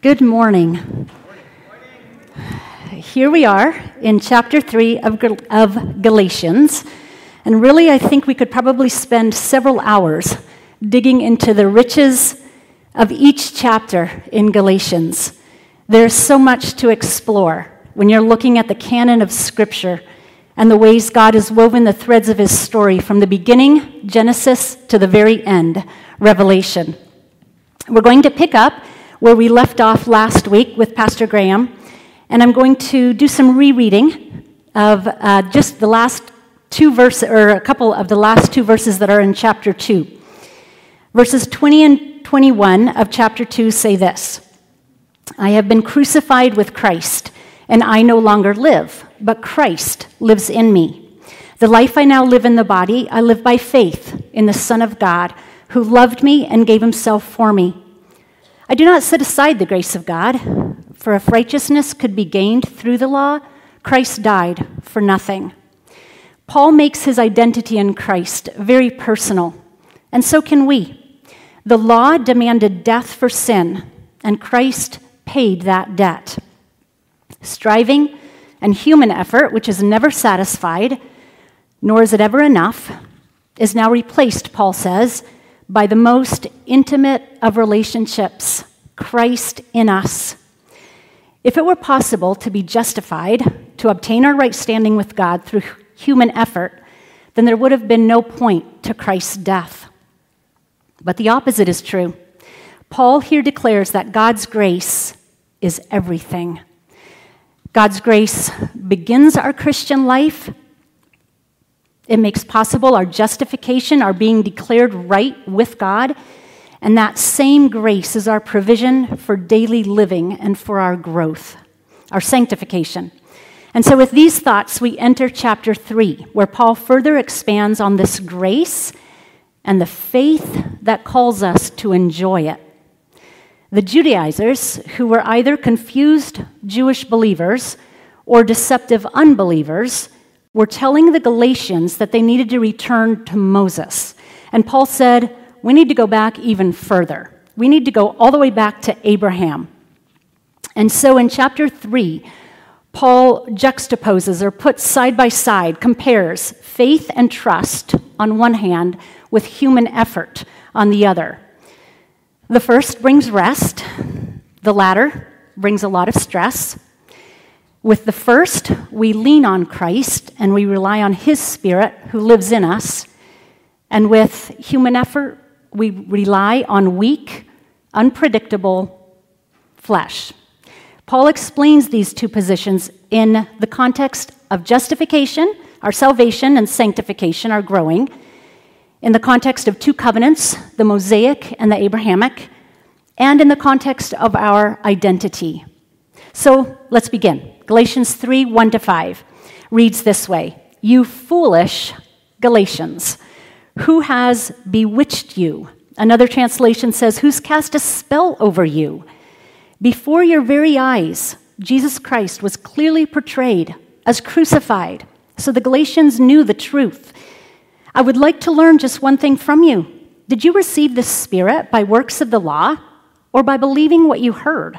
Good morning. Here we are in chapter 3 of, of Galatians. And really, I think we could probably spend several hours digging into the riches of each chapter in Galatians. There's so much to explore when you're looking at the canon of Scripture and the ways God has woven the threads of his story from the beginning, Genesis, to the very end, Revelation. We're going to pick up where we left off last week with Pastor Graham, and I'm going to do some rereading of uh, just the last two verses, or a couple of the last two verses that are in chapter 2. Verses 20 and 21 of chapter 2 say this I have been crucified with Christ, and I no longer live, but Christ lives in me. The life I now live in the body, I live by faith in the Son of God, who loved me and gave himself for me. I do not set aside the grace of God, for if righteousness could be gained through the law, Christ died for nothing. Paul makes his identity in Christ very personal, and so can we. The law demanded death for sin, and Christ paid that debt. Striving and human effort, which is never satisfied, nor is it ever enough, is now replaced, Paul says, by the most intimate of relationships, Christ in us. If it were possible to be justified, to obtain our right standing with God through human effort, then there would have been no point to Christ's death. But the opposite is true. Paul here declares that God's grace is everything. God's grace begins our Christian life it makes possible our justification, our being declared right with God. And that same grace is our provision for daily living and for our growth, our sanctification. And so, with these thoughts, we enter chapter 3, where Paul further expands on this grace and the faith that calls us to enjoy it. The Judaizers, who were either confused Jewish believers or deceptive unbelievers, were telling the Galatians that they needed to return to Moses. And Paul said, We need to go back even further. We need to go all the way back to Abraham. And so in chapter 3, Paul juxtaposes or puts side by side, compares faith and trust on one hand with human effort on the other. The first brings rest, the latter brings a lot of stress. With the first, we lean on Christ and we rely on His Spirit who lives in us. And with human effort, we rely on weak, unpredictable flesh. Paul explains these two positions in the context of justification, our salvation, and sanctification, our growing, in the context of two covenants, the Mosaic and the Abrahamic, and in the context of our identity. So let's begin. Galatians 3 1 to 5 reads this way You foolish Galatians, who has bewitched you? Another translation says, Who's cast a spell over you? Before your very eyes, Jesus Christ was clearly portrayed as crucified. So the Galatians knew the truth. I would like to learn just one thing from you. Did you receive the Spirit by works of the law or by believing what you heard?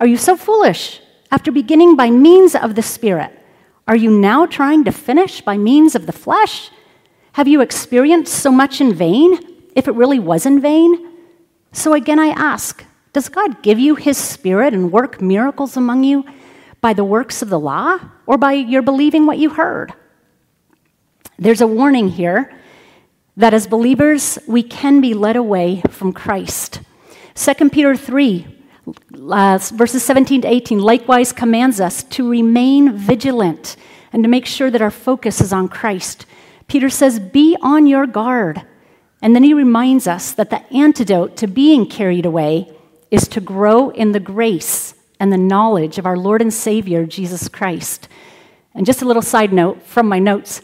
Are you so foolish? After beginning by means of the Spirit, are you now trying to finish by means of the flesh? Have you experienced so much in vain, if it really was in vain? So again, I ask Does God give you His Spirit and work miracles among you by the works of the law or by your believing what you heard? There's a warning here that as believers, we can be led away from Christ. 2 Peter 3 uh, verses 17 to 18 likewise commands us to remain vigilant and to make sure that our focus is on Christ. Peter says, Be on your guard. And then he reminds us that the antidote to being carried away is to grow in the grace and the knowledge of our Lord and Savior, Jesus Christ. And just a little side note from my notes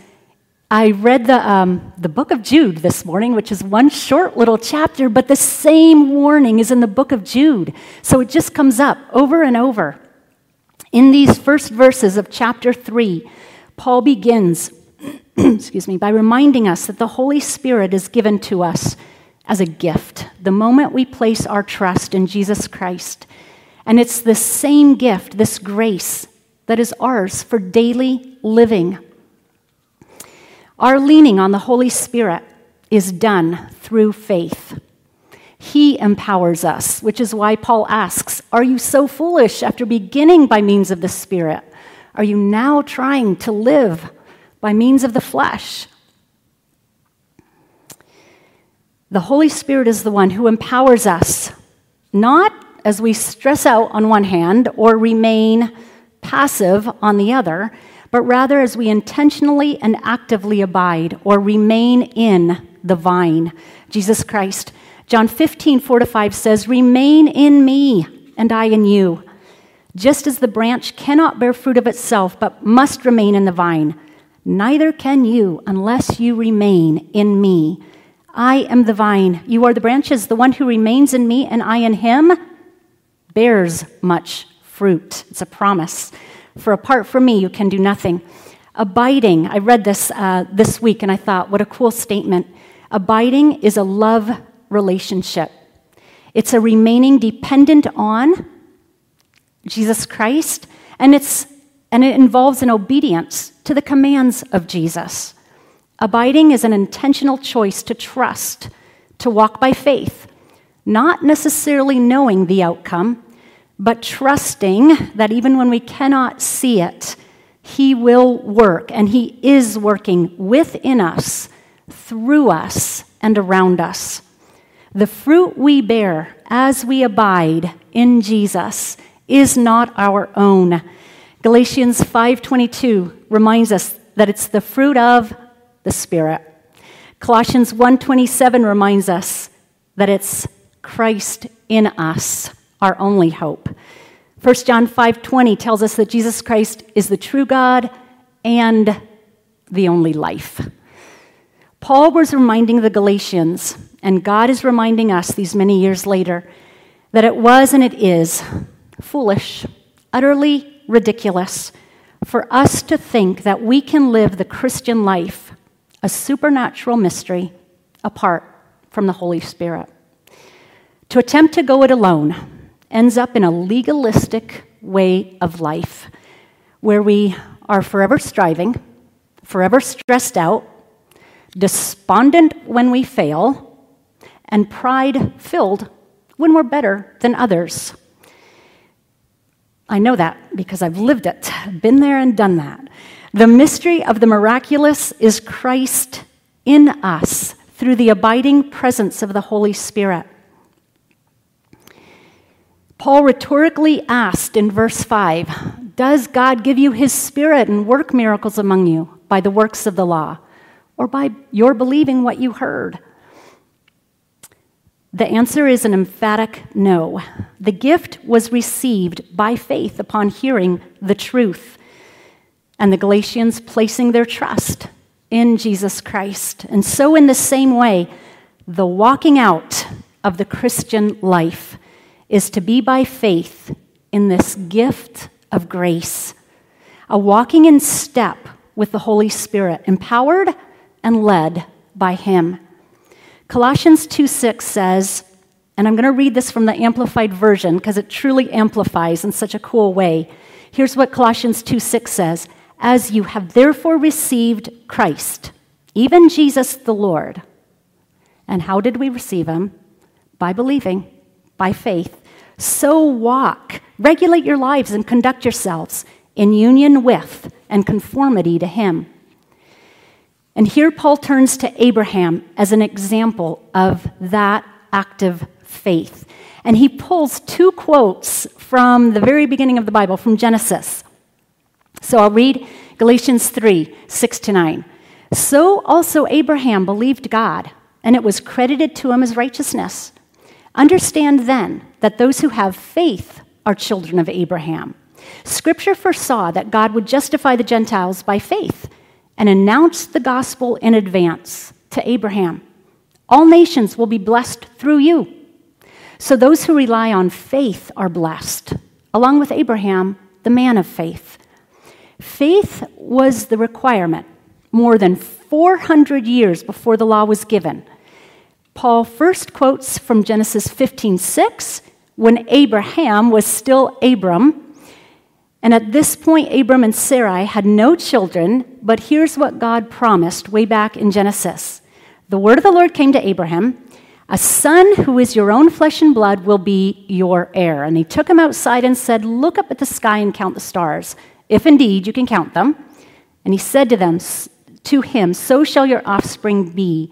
I read the, um, the book of Jude this morning, which is one short little chapter, but the same warning is in the book of Jude. So it just comes up over and over. In these first verses of chapter 3, Paul begins, excuse me, by reminding us that the Holy Spirit is given to us as a gift the moment we place our trust in Jesus Christ. And it's the same gift, this grace, that is ours for daily living. Our leaning on the Holy Spirit is done through faith. He empowers us, which is why Paul asks Are you so foolish after beginning by means of the Spirit? Are you now trying to live by means of the flesh? The Holy Spirit is the one who empowers us, not as we stress out on one hand or remain passive on the other, but rather as we intentionally and actively abide or remain in the vine, Jesus Christ. John 15, 4 to 5 says, Remain in me, and I in you. Just as the branch cannot bear fruit of itself, but must remain in the vine, neither can you unless you remain in me. I am the vine, you are the branches. The one who remains in me and I in him bears much fruit. It's a promise. For apart from me, you can do nothing. Abiding, I read this uh, this week and I thought, what a cool statement. Abiding is a love relationship, it's a remaining dependent on Jesus Christ, and, it's, and it involves an obedience to the commands of Jesus. Abiding is an intentional choice to trust, to walk by faith, not necessarily knowing the outcome, but trusting that even when we cannot see it, He will work, and He is working within us, through us, and around us. The fruit we bear as we abide in Jesus is not our own. Galatians 5:22 reminds us that it's the fruit of the spirit. Colossians 1:27 reminds us that it's Christ in us our only hope. 1 John 5:20 tells us that Jesus Christ is the true God and the only life. Paul was reminding the Galatians, and God is reminding us these many years later, that it was and it is foolish, utterly ridiculous for us to think that we can live the Christian life, a supernatural mystery, apart from the Holy Spirit. To attempt to go it alone, ends up in a legalistic way of life where we are forever striving, forever stressed out, despondent when we fail, and pride filled when we're better than others. I know that because I've lived it, been there and done that. The mystery of the miraculous is Christ in us through the abiding presence of the Holy Spirit. Paul rhetorically asked in verse 5 Does God give you his spirit and work miracles among you by the works of the law or by your believing what you heard? The answer is an emphatic no. The gift was received by faith upon hearing the truth, and the Galatians placing their trust in Jesus Christ. And so, in the same way, the walking out of the Christian life is to be by faith in this gift of grace, a walking in step with the Holy Spirit, empowered and led by Him. Colossians 2 6 says, and I'm going to read this from the Amplified Version because it truly amplifies in such a cool way. Here's what Colossians 2 6 says As you have therefore received Christ, even Jesus the Lord. And how did we receive him? By believing by faith. So walk, regulate your lives, and conduct yourselves in union with and conformity to Him. And here Paul turns to Abraham as an example of that active faith. And he pulls two quotes from the very beginning of the Bible, from Genesis. So I'll read Galatians 3 6 to 9. So also Abraham believed God, and it was credited to him as righteousness. Understand then that those who have faith are children of Abraham. Scripture foresaw that God would justify the Gentiles by faith and announced the gospel in advance to Abraham. All nations will be blessed through you. So those who rely on faith are blessed, along with Abraham, the man of faith. Faith was the requirement more than 400 years before the law was given Paul first quotes from Genesis 15:6, when Abraham was still Abram. And at this point, Abram and Sarai had no children, but here's what God promised way back in Genesis. The word of the Lord came to Abraham A son who is your own flesh and blood will be your heir. And he took him outside and said, Look up at the sky and count the stars, if indeed you can count them. And he said to them, To him, so shall your offspring be.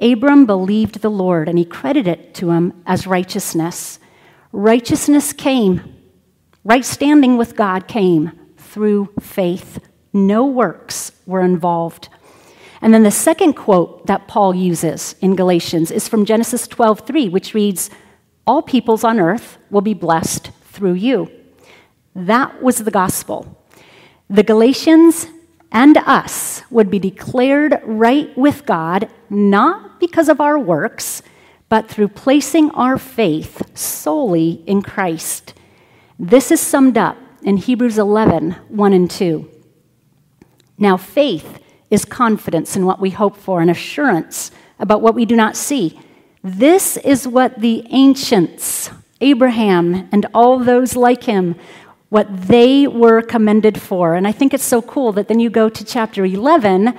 Abram believed the Lord, and he credited it to him as righteousness. Righteousness came, right standing with God came through faith. No works were involved. And then the second quote that Paul uses in Galatians is from Genesis 12:3, which reads, "All peoples on earth will be blessed through you." That was the gospel. The Galatians and us would be declared right with God, not because of our works, but through placing our faith solely in Christ. This is summed up in Hebrews 11 1 and 2. Now, faith is confidence in what we hope for and assurance about what we do not see. This is what the ancients, Abraham and all those like him, what they were commended for. And I think it's so cool that then you go to chapter 11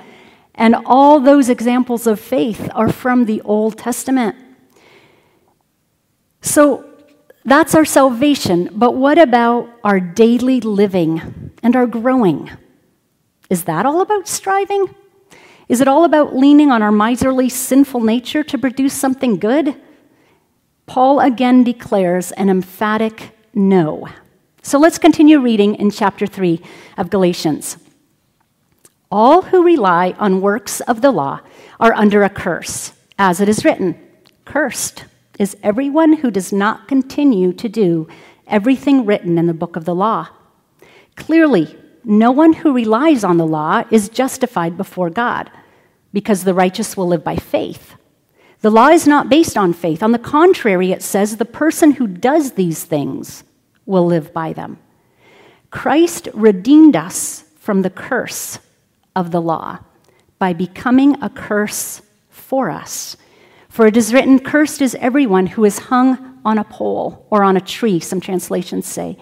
and all those examples of faith are from the Old Testament. So that's our salvation. But what about our daily living and our growing? Is that all about striving? Is it all about leaning on our miserly, sinful nature to produce something good? Paul again declares an emphatic no. So let's continue reading in chapter 3 of Galatians. All who rely on works of the law are under a curse, as it is written Cursed is everyone who does not continue to do everything written in the book of the law. Clearly, no one who relies on the law is justified before God, because the righteous will live by faith. The law is not based on faith. On the contrary, it says the person who does these things will live by them. Christ redeemed us from the curse of the law by becoming a curse for us. For it is written, Cursed is everyone who is hung on a pole or on a tree, some translations say.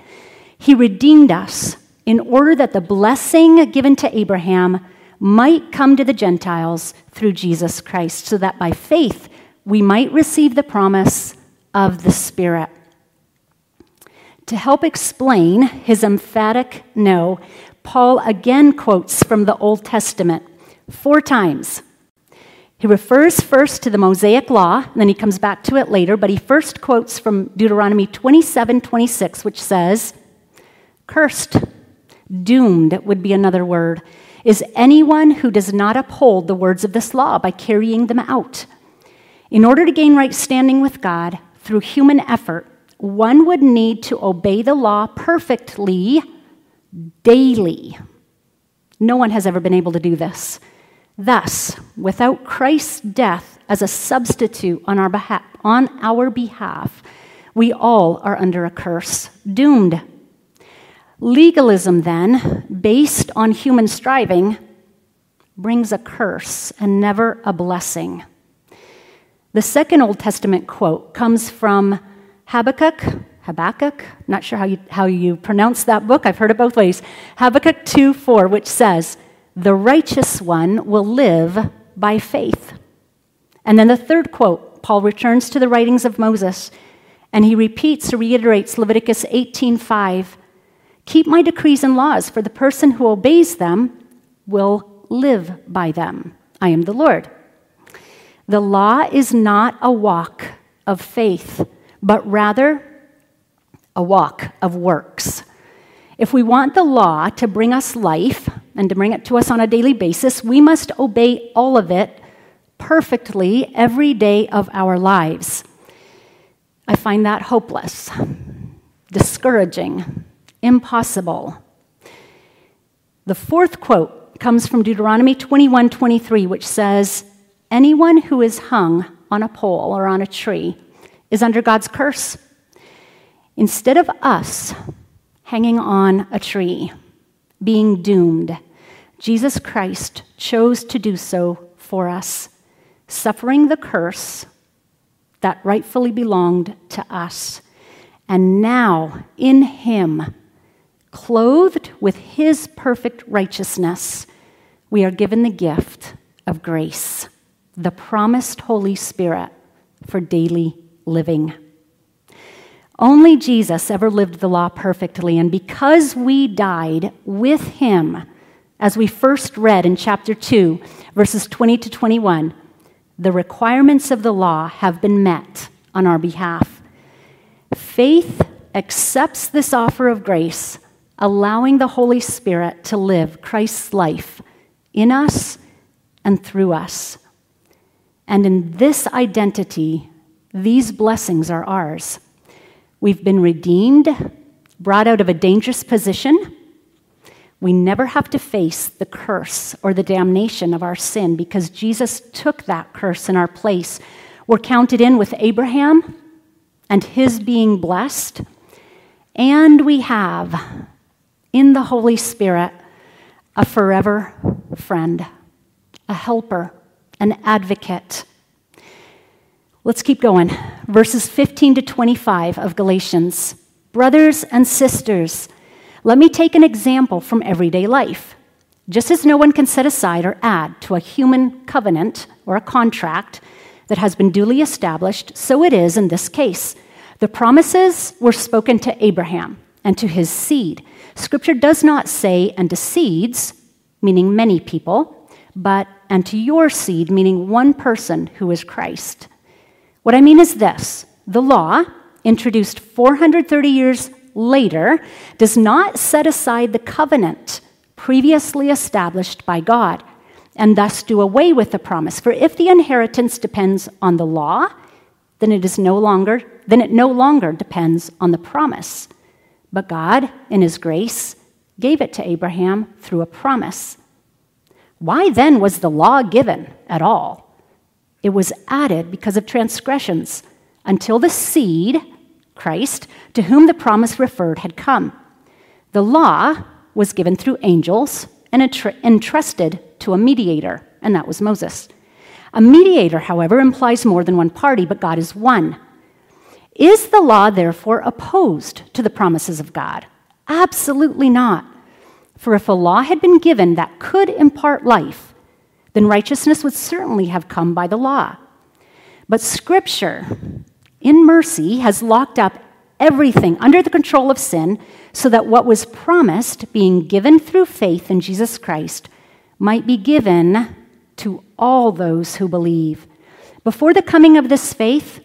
He redeemed us in order that the blessing given to Abraham might come to the Gentiles through Jesus Christ, so that by faith we might receive the promise of the Spirit. To help explain his emphatic no, Paul again quotes from the Old Testament four times. He refers first to the Mosaic Law, then he comes back to it later, but he first quotes from Deuteronomy 27 26, which says, Cursed doomed would be another word, is anyone who does not uphold the words of this law by carrying them out. In order to gain right standing with God through human effort, one would need to obey the law perfectly daily. No one has ever been able to do this. Thus, without Christ's death as a substitute on our behalf, on our behalf we all are under a curse, doomed Legalism, then, based on human striving, brings a curse and never a blessing. The second Old Testament quote comes from Habakkuk, Habakkuk, not sure how you, how you pronounce that book, I've heard it both ways. Habakkuk 2 4, which says, The righteous one will live by faith. And then the third quote, Paul returns to the writings of Moses, and he repeats or reiterates Leviticus 18 5 Keep my decrees and laws, for the person who obeys them will live by them. I am the Lord. The law is not a walk of faith, but rather a walk of works. If we want the law to bring us life and to bring it to us on a daily basis, we must obey all of it perfectly every day of our lives. I find that hopeless, discouraging, impossible. The fourth quote comes from Deuteronomy 21 23, which says, Anyone who is hung on a pole or on a tree is under God's curse. Instead of us hanging on a tree, being doomed, Jesus Christ chose to do so for us, suffering the curse that rightfully belonged to us And now, in him, clothed with his perfect righteousness, we are given the gift of grace, the promised Holy Spirit for daily living. Only Jesus ever lived the law perfectly, and because we died with him, as we first read in chapter 2, verses 20 to 21, the requirements of the law have been met on our behalf. Faith accepts this offer of grace, allowing the Holy Spirit to live Christ's life in us and through us. And in this identity, these blessings are ours. We've been redeemed, brought out of a dangerous position. We never have to face the curse or the damnation of our sin because Jesus took that curse in our place. We're counted in with Abraham and his being blessed. And we have in the Holy Spirit a forever friend, a helper, an advocate. Let's keep going. Verses 15 to 25 of Galatians. Brothers and sisters, let me take an example from everyday life. Just as no one can set aside or add to a human covenant or a contract, that has been duly established, so it is in this case. The promises were spoken to Abraham and to his seed. Scripture does not say, and to seeds, meaning many people, but and to your seed, meaning one person who is Christ. What I mean is this the law, introduced 430 years later, does not set aside the covenant previously established by God and thus do away with the promise. For if the inheritance depends on the law, then it is no longer then it no longer depends on the promise. But God, in his grace, gave it to Abraham through a promise. Why then was the law given at all? It was added because of transgressions until the seed, Christ, to whom the promise referred, had come. The law was given through angels and entrusted to a mediator, and that was Moses. A mediator, however, implies more than one party, but God is one. Is the law therefore opposed to the promises of God? Absolutely not. For if a law had been given that could impart life, then righteousness would certainly have come by the law. But Scripture, in mercy, has locked up everything under the control of sin so that what was promised, being given through faith in Jesus Christ, might be given to all those who believe. Before the coming of this faith,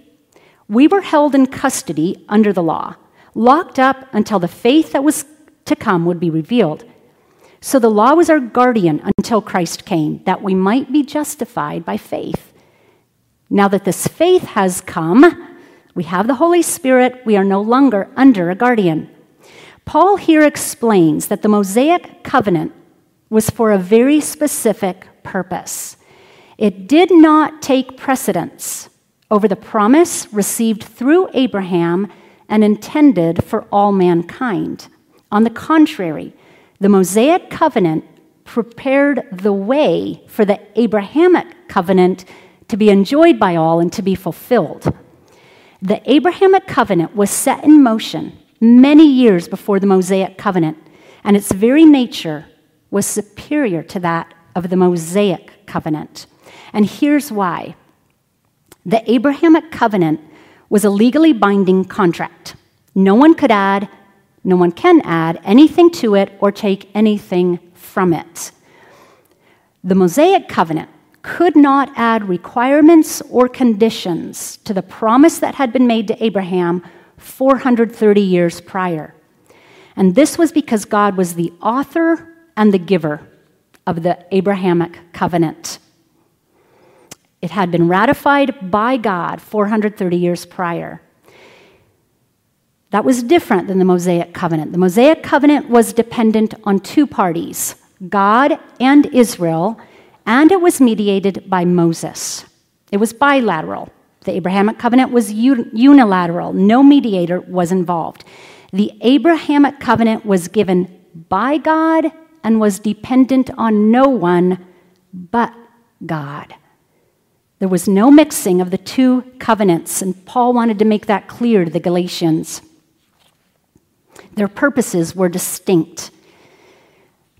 we were held in custody under the law, locked up until the faith that was to come would be revealed. So the law was our guardian until Christ came, that we might be justified by faith. Now that this faith has come, we have the Holy Spirit, we are no longer under a guardian. Paul here explains that the Mosaic covenant was for a very specific purpose. It did not take precedence over the promise received through Abraham and intended for all mankind. On the contrary, the Mosaic covenant prepared the way for the Abrahamic covenant to be enjoyed by all and to be fulfilled. The Abrahamic covenant was set in motion many years before the Mosaic covenant, and its very nature was superior to that of the Mosaic covenant. And here's why the Abrahamic covenant was a legally binding contract. No one could add, no one can add anything to it or take anything from it. The Mosaic covenant could not add requirements or conditions to the promise that had been made to Abraham 430 years prior. And this was because God was the author and the giver of the Abrahamic covenant. It had been ratified by God 430 years prior. That was different than the Mosaic covenant. The Mosaic covenant was dependent on two parties God and Israel, and it was mediated by Moses. It was bilateral. The Abrahamic covenant was unilateral, no mediator was involved. The Abrahamic covenant was given by God and was dependent on no one but God. There was no mixing of the two covenants, and Paul wanted to make that clear to the Galatians. Their purposes were distinct.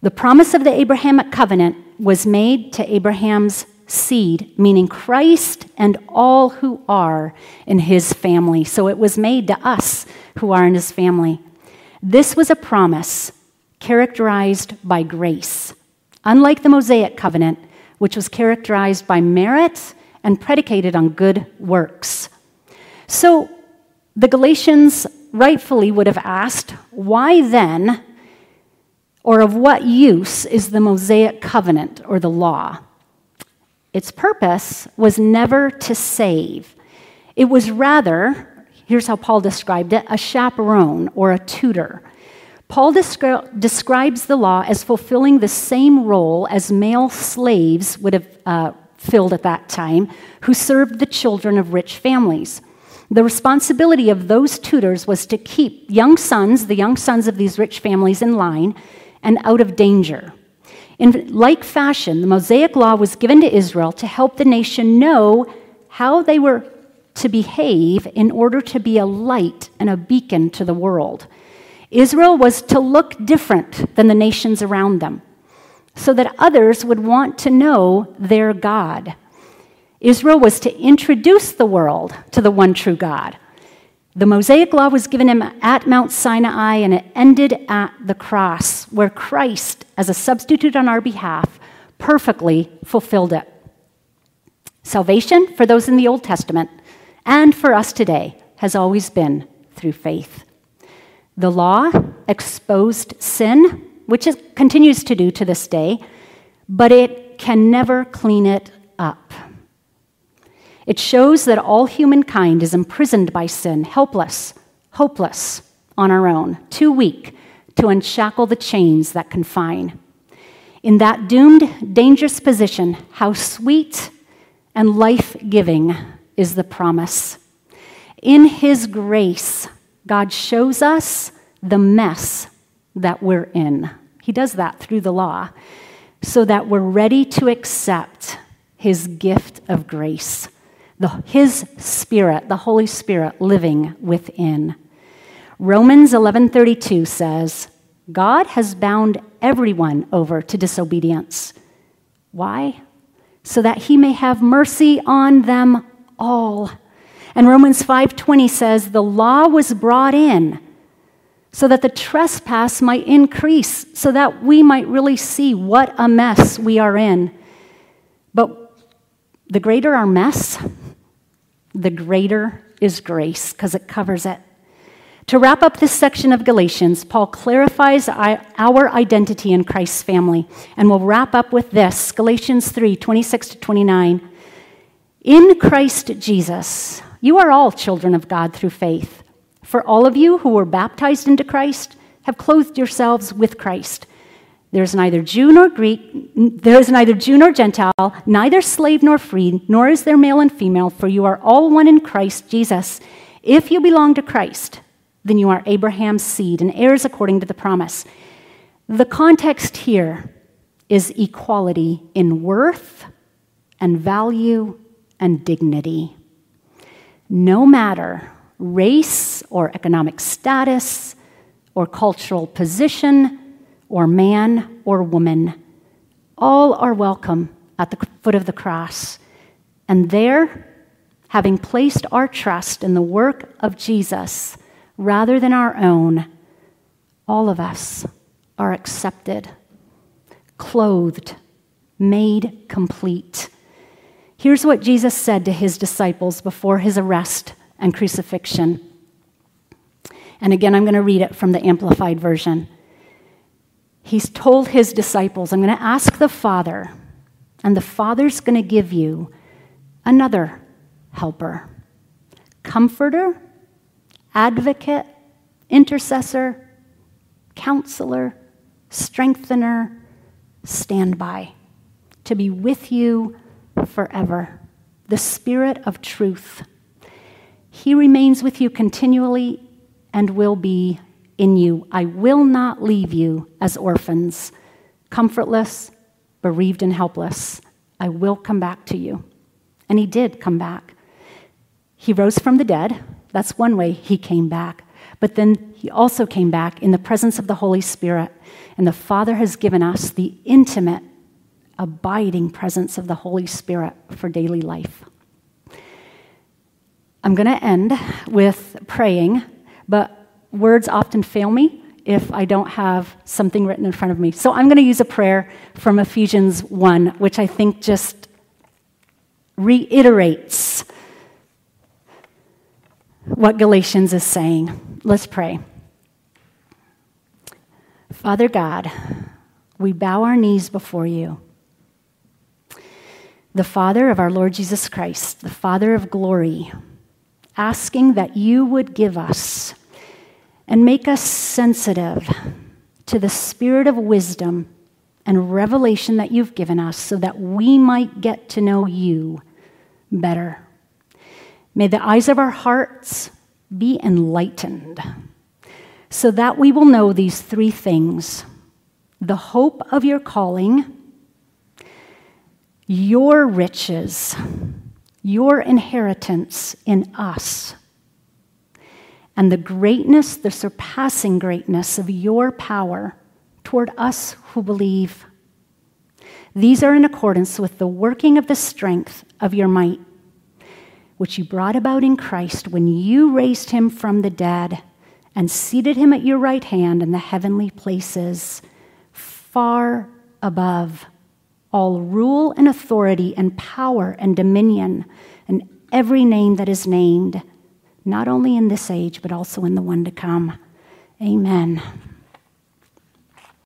The promise of the Abrahamic covenant was made to Abraham's seed, meaning Christ and all who are in his family. So it was made to us who are in his family. This was a promise characterized by grace, unlike the Mosaic covenant, which was characterized by merit and predicated on good works. So the Galatians rightfully would have asked, why then, or of what use is the Mosaic covenant or the law? Its purpose was never to save. It was rather, here's how Paul described it, a chaperone or a tutor. Paul descri- describes the law as fulfilling the same role as male slaves would have uh, filled at that time, who served the children of rich families. The responsibility of those tutors was to keep young sons, the young sons of these rich families, in line and out of danger. In like fashion, the Mosaic Law was given to Israel to help the nation know how they were to behave in order to be a light and a beacon to the world. Israel was to look different than the nations around them so that others would want to know their God. Israel was to introduce the world to the one true God. The Mosaic Law was given him at Mount Sinai and it ended at the cross, where Christ, as a substitute on our behalf, perfectly fulfilled it. Salvation for those in the Old Testament and for us today has always been through faith. The law exposed sin, which it continues to do to this day, but it can never clean it. It shows that all humankind is imprisoned by sin, helpless, hopeless on our own, too weak to unshackle the chains that confine. In that doomed, dangerous position, how sweet and life giving is the promise. In His grace, God shows us the mess that we're in. He does that through the law so that we're ready to accept His gift of grace the, his spirit, the Holy Spirit living within. Romans 11:32 says, God has bound everyone over to disobedience. Why? So that he may have mercy on them all. And Romans 5:20 says the law was brought in so that the trespass might increase, so that we might really see what a mess we are in. But the greater our mess, the greater is grace because it covers it. To wrap up this section of Galatians, Paul clarifies our identity in Christ's family. And we'll wrap up with this Galatians 3 26 to 29. In Christ Jesus, you are all children of God through faith. For all of you who were baptized into Christ have clothed yourselves with Christ. There's neither Jew nor Greek, there is neither Jew nor Gentile, neither slave nor free, nor is there male and female, for you are all one in Christ Jesus. If you belong to Christ, then you are Abraham's seed and heirs according to the promise. The context here is equality in worth and value and dignity. No matter race or economic status or cultural position, or man or woman. All are welcome at the foot of the cross. And there, having placed our trust in the work of Jesus rather than our own, all of us are accepted, clothed, made complete. Here's what Jesus said to his disciples before his arrest and crucifixion. And again, I'm going to read it from the Amplified Version he's told his disciples, I'm going to ask the Father, and the Father's going to give you another helper, comforter, advocate, intercessor, counselor, strengthener, standby, to be with you forever. The Spirit of truth. He remains with you continually and will be in you. I will not leave you as orphans, comfortless, bereaved, and helpless. I will come back to you. And he did come back. He rose from the dead. That's one way he came back. But then he also came back in the presence of the Holy Spirit, and the Father has given us the intimate, abiding presence of the Holy Spirit for daily life. I'm going to end with praying, but words often fail me if I don't have something written in front of me. So I'm going to use a prayer from Ephesians 1, which I think just reiterates what Galatians is saying. Let's pray. Father God, we bow our knees before you. The Father of our Lord Jesus Christ, the Father of glory, asking that you would give us and make us sensitive to the spirit of wisdom and revelation that you've given us so that we might get to know you better. May the eyes of our hearts be enlightened so that we will know these three things the hope of your calling, your riches, your inheritance in us, and the greatness, the surpassing greatness of your power toward us who believe. These are in accordance with the working of the strength of your might, which you brought about in Christ when you raised him from the dead and seated him at your right hand in the heavenly places, far above all rule and authority and power and dominion and every name that is named, not only in this age, but also in the one to come. Amen.